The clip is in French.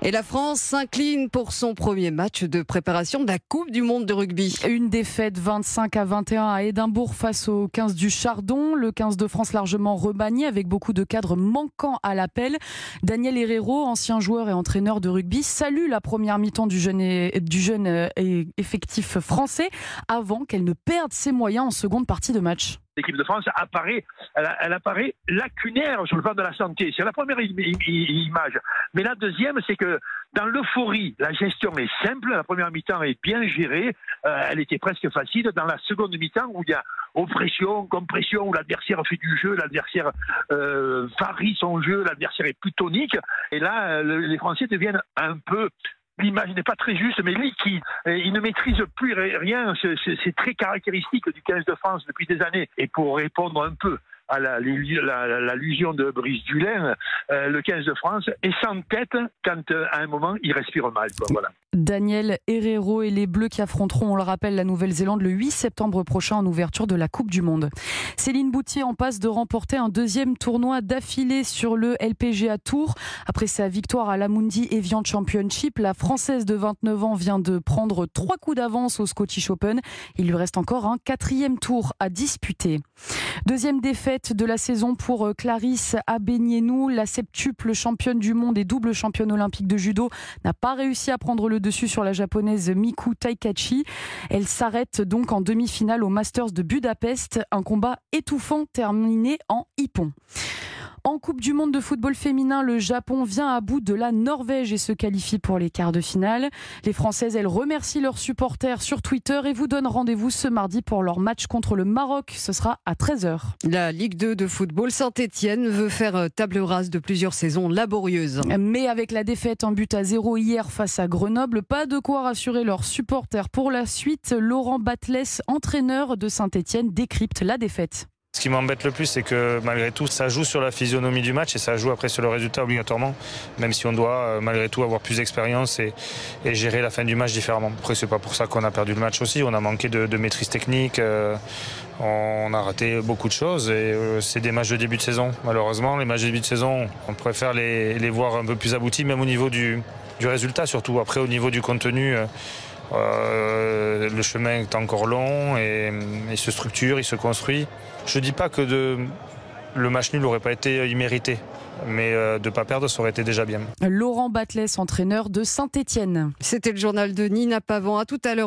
Et la France s'incline pour son premier match de préparation de la Coupe du Monde de rugby. Une défaite 25 à 21 à Édimbourg face au 15 du Chardon. Le 15 de France largement remanié avec beaucoup de cadres manquants à l'appel. Daniel Herrero, ancien joueur et entraîneur de rugby, salue la première mi-temps du jeune, euh, effectif français avant qu'elle ne perde ses moyens en seconde partie de match l'équipe de France apparaît, elle, apparaît lacunaire sur le plan de la santé. C'est la première image. Mais la deuxième, c'est que dans l'euphorie, la gestion est simple. La première mi-temps est bien gérée. Euh, elle était presque facile. Dans la seconde mi-temps, où il y a oppression, compression, où l'adversaire fait du jeu, l'adversaire euh, varie son jeu, l'adversaire est plus tonique. Et là, les Français deviennent un peu l'image n'est pas très juste, mais liquide. Il ne maîtrise plus rien. C'est très caractéristique du 15 de France depuis des années. Et pour répondre un peu à l'allusion de Brice Dulin, euh, le 15 de France est sans tête quand euh, à un moment il respire mal. voilà. Daniel Herrero et les Bleus qui affronteront, on le rappelle, la Nouvelle-Zélande le 8 septembre prochain en ouverture de la Coupe du Monde. Céline Boutier en passe de remporter un deuxième tournoi d'affilée sur le LPGA Tour. Après sa victoire à l'Amundi Evian Championship, la Française de 29 ans vient de prendre trois coups d'avance au Scottish Open. Il lui reste encore un quatrième tour à disputer. Deuxième défaite de la saison pour euh, Clarisse Abenienou, la septuple championne du monde et double championne olympique de judo, n'a pas réussi à prendre le dessus sur la japonaise Miku Taikachi. Elle s'arrête donc en demi-finale au Masters de Budapest, un combat étouffant terminé en hippon. En Coupe du Monde de football féminin, le Japon vient à bout de la Norvège et se qualifie pour les quarts de finale. Les Françaises, elles remercient leurs supporters sur Twitter et vous donnent rendez-vous ce mardi pour leur match contre le Maroc. Ce sera à 13h. La Ligue 2 de football Saint-Etienne veut faire euh, table rase de plusieurs saisons laborieuses. Mais avec la défaite en but à zéro hier face à Grenoble, pas de quoi rassurer leurs supporters pour la suite. Laurent Batles, entraîneur de Saint-Etienne, décrypte la défaite. Ce qui m'embête le plus, c'est que malgré tout, ça joue sur la physionomie du match et ça joue après sur le résultat obligatoirement, même si on doit euh, malgré tout avoir plus d'expérience et, gérer la fin du match différemment. Après, c'est pas pour ça qu'on a perdu le match aussi. On a manqué de, maîtrise technique, euh, on a raté beaucoup de choses et euh, c'est des matchs de début de saison. Malheureusement, les matchs de début de saison, on préfère les, voir un peu plus aboutis, même au niveau du, résultat surtout. Après, au niveau du contenu. Le chemin est encore long et il se structure, il se construit. Je ne dis pas que de, le match nul n'aurait pas été immérité. Mais euh, de ne pas perdre, ça aurait été déjà bien. Laurent Batles, entraîneur de Saint-Etienne. C'était le journal de Nina Pavant. À tout à l'heure.